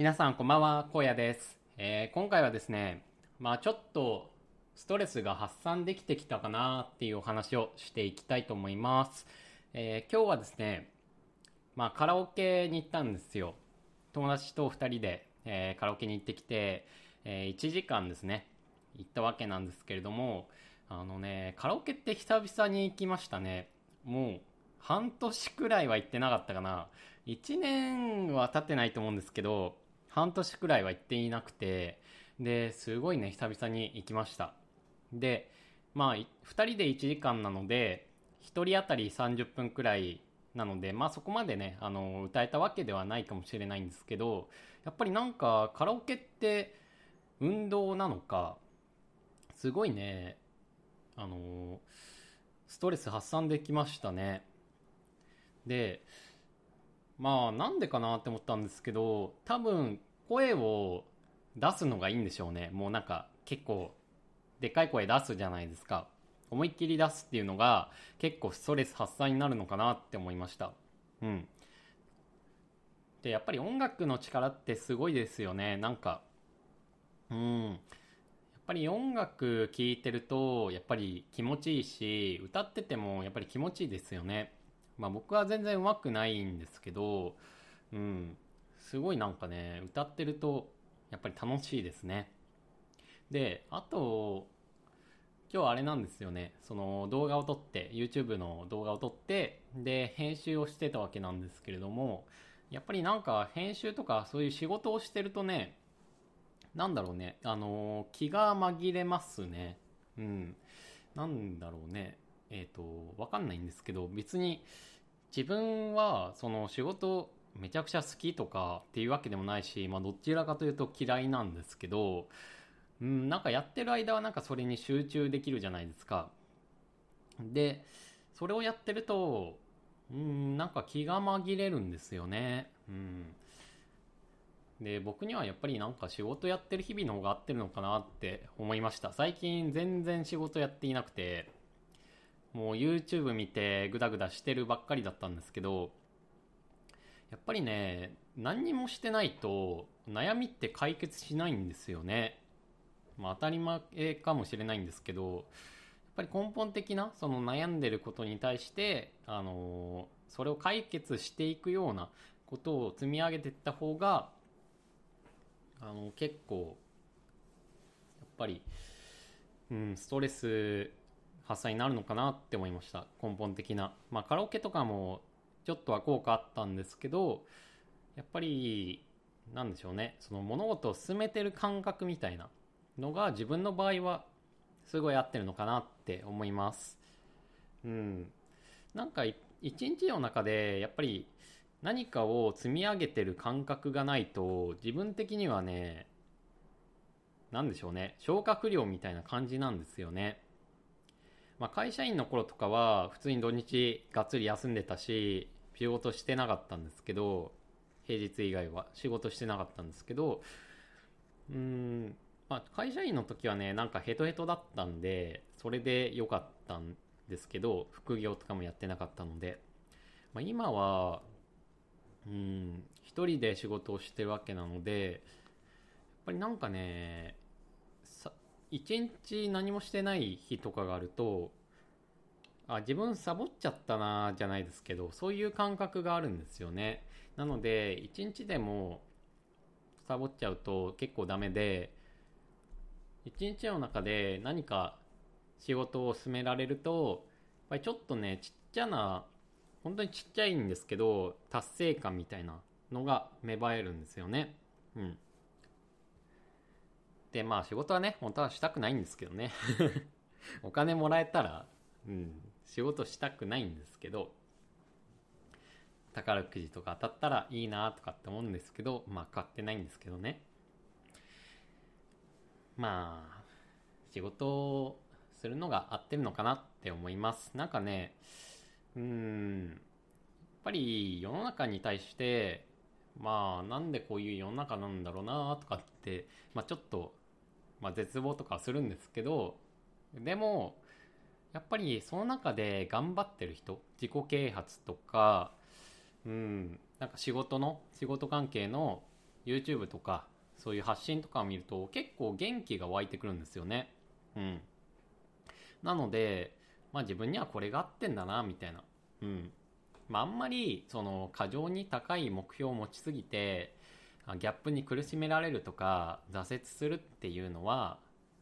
皆さんこんばんは、荒野です。えー今回はですね、まあちょっとストレスが発散できてきたかなっていうお話をしていきたいと思います。えー今日はですね、まあカラオケに行ったんですよ。友達と二人で、えーカラオケに行ってきて、え1時間ですね、行ったわけなんですけれども、あのね、カラオケって久々に行きましたね。もう半年くらいは行ってなかったかな。1年は経ってないと思うんですけど、半年くらいは行っていなくて、で、すごいね、久々に行きました。で、まあ、2人で1時間なので、1人当たり30分くらいなので、まあそこまでね、あの、歌えたわけではないかもしれないんですけど、やっぱりなんかカラオケって運動なのか、すごいね、あの、ストレス発散できましたね。で、まあなんでかなって思ったんですけど、多分声を出すのがいいんでしょうね。もうなんか結構でっかい声出すじゃないですか。思いっきり出すっていうのが結構ストレス発散になるのかなって思いました。うん。で、やっぱり音楽の力ってすごいですよね。なんか、うん。やっぱり音楽聴いてると、やっぱり気持ちいいし、歌っててもやっぱり気持ちいいですよね。まあ僕は全然上手くないんですけど、うん。すごいなんかね、歌ってると、やっぱり楽しいですね。で、あと、今日あれなんですよね。その動画を撮って、YouTube の動画を撮って、で、編集をしてたわけなんですけれども、やっぱりなんか編集とかそういう仕事をしてるとね、なんだろうね、あのー気が紛れますね。うん。なんだろうね。えっ、と、わかんないんですけど、別に自分はその仕事めちゃくちゃ好きとかっていうわけでもないし、まあどちらかというと嫌いなんですけど、うん、なんかやってる間はなんかそれに集中できるじゃないですか。で、それをやってると、うん、なんか気が紛れるんですよね。うん。で、僕にはやっぱりなんか仕事やってる日々の方が合ってるのかなって思いました。最近全然仕事やっていなくて、もう YouTube 見てグダグダしてるばっかりだったんですけど、やっぱりね、何にもしてないと悩みって解決しないんですよね。まあ当たり前かもしれないんですけど、やっぱり根本的なその悩んでることに対して、あのそれを解決していくようなことを積み上げていった方が、あの結構、やっぱり、うん、ストレス発散になるのかなって思いました。根本的な。まあカラオケとかもちょっとは効果あったんですけど、やっぱり、なんでしょうね。その物事を進めてる感覚みたいなのが自分の場合はすごい合ってるのかなって思います。うん。なんか一日の中でやっぱり何かを積み上げてる感覚がないと自分的にはね、なんでしょうね。消化不良みたいな感じなんですよね。まあ会社員の頃とかは普通に土日がっつり休んでたし、仕事してなかったんですけど、平日以外は。仕事してなかったんですけど、うーん、まあ、会社員の時はね、なんかヘトヘトだったんで、それで良かったんですけど、副業とかもやってなかったので、まあ、今は、うん、一人で仕事をしてるわけなので、やっぱりなんかね、さ、一日何もしてない日とかがあると、あ、自分サボっちゃったなじゃないですけど、そういう感覚があるんですよね。なので、一日でもサボっちゃうと結構ダメで、一日の中で何か仕事を進められると、やっぱりちょっとね、ちっちゃな、本当にちっちゃいんですけど、達成感みたいなのが芽生えるんですよね。うん。で、まあ仕事はね、本当はしたくないんですけどね。お金もらえたら、うん、仕事したくないんですけど、宝くじとか当たったらいいなとかって思うんですけど、まあ買ってないんですけどね。まあ、仕事をするのが合ってるのかなって思います。なんかね、うん、やっぱり世の中に対して、まあ、なんでこういう世の中なんだろうなとかって、まあちょっと、まあ絶望とかするんですけど、でも、やっぱりその中で頑張ってる人、自己啓発とか、うん、なんか仕事の、仕事関係の YouTube とかそういう発信とかを見ると結構元気が湧いてくるんですよね。うん。なのでまあ自分にはこれが合ってんだなみたいな。うん。まああんまりその過剰に高い目標を持ちすぎてギャップに苦しめられるとか挫折するっていうのは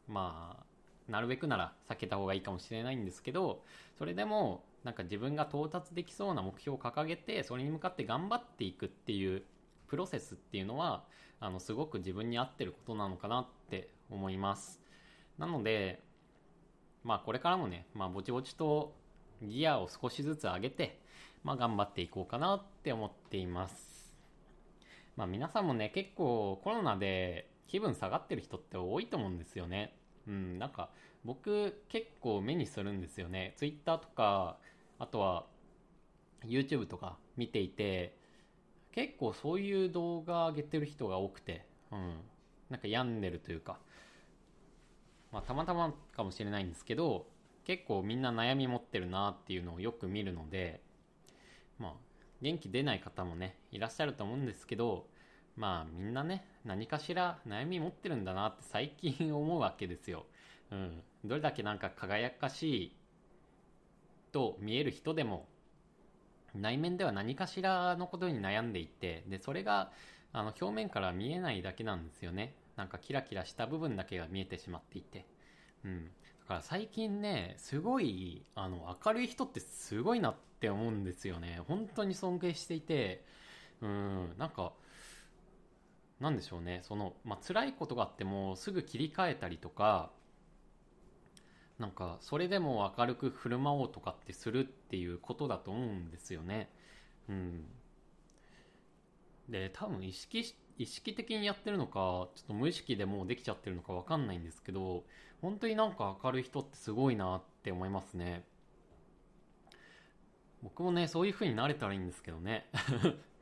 まあなるべくなら避けた方がいいかもしれないんですけどそれでもなんか自分が到達できそうな目標を掲げてそれに向かって頑張っていくっていうプロセスっていうのはあのすごく自分に合ってることなのかなって思います。なのでまあこれからもね、まあ、ぼちぼちとギアを少しずつ上げて、まあ、頑張っていこうかなって思っています。まあ皆さんもね結構コロナで気分下がってる人って多いと思うんですよねうんなんか僕結構目にするんですよね Twitter とかあとは YouTube とか見ていて結構そういう動画上げてる人が多くて、うん。なんか病んでるというか、まあたまたまかもしれないんですけど、結構みんな悩み持ってるなっていうのをよく見るので、まあ元気出ない方もね、いらっしゃると思うんですけど、まあみんなね、何かしら悩み持ってるんだなって最近思うわけですよ。うん。どれだけなんか輝かしいと見える人でも内面では何かしらのことに悩んでいてでそれがあの表面から見えないだけなんですよねなんかキラキラした部分だけが見えてしまっていてうんだから最近ねすごいあの明るい人ってすごいなってって思うんですよね。本当に尊敬していてうんなんかなんでしょうね。その、まあ辛いことがあってもすぐ切り替えたりとかなんかそれでも明るく振る舞おうとかってするっていうことだと思うんですよね。うん。で多分意識意識的にやってるのかちょっと無意識でもうできちゃってるのか分かんないんですけど本当になんか明るい人ってすごいなって思いますね。僕もねそういう風になれたらいいんですけどね。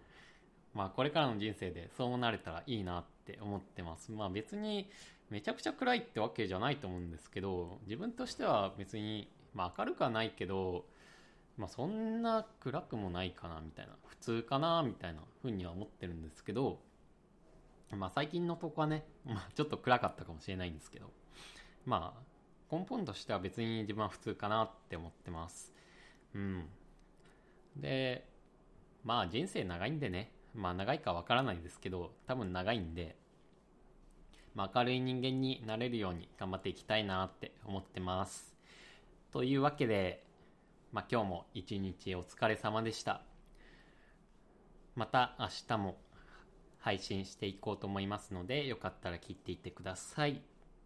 まあこれからの人生でそうなれたらいいなって思ってます。まあ別にめちゃくちゃ暗いってわけじゃないと思うんですけど自分としては別に、まあ、明るくはないけど、まあ、そんな暗くもないかなみたいな普通かなみたいなふうには思ってるんですけど、まあ、最近のとこはね、まあ、ちょっと暗かったかもしれないんですけどまあ根本としては別に自分は普通かなって思ってます。うん。でまあ人生長いんでねまあ長いかわからないですけど多分長いんでまあ、明るい人間になれるように頑張っていきたいなって思ってます。というわけで、まあ、今日も一日お疲れ様でした。また明日も配信していこうと思いますので、よかったら聞いていってください。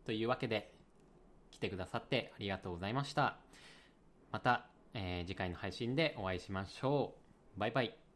というわけで、来てくださってありがとうございました。また、えー、次回の配信でお会いしましょう。バイバイ。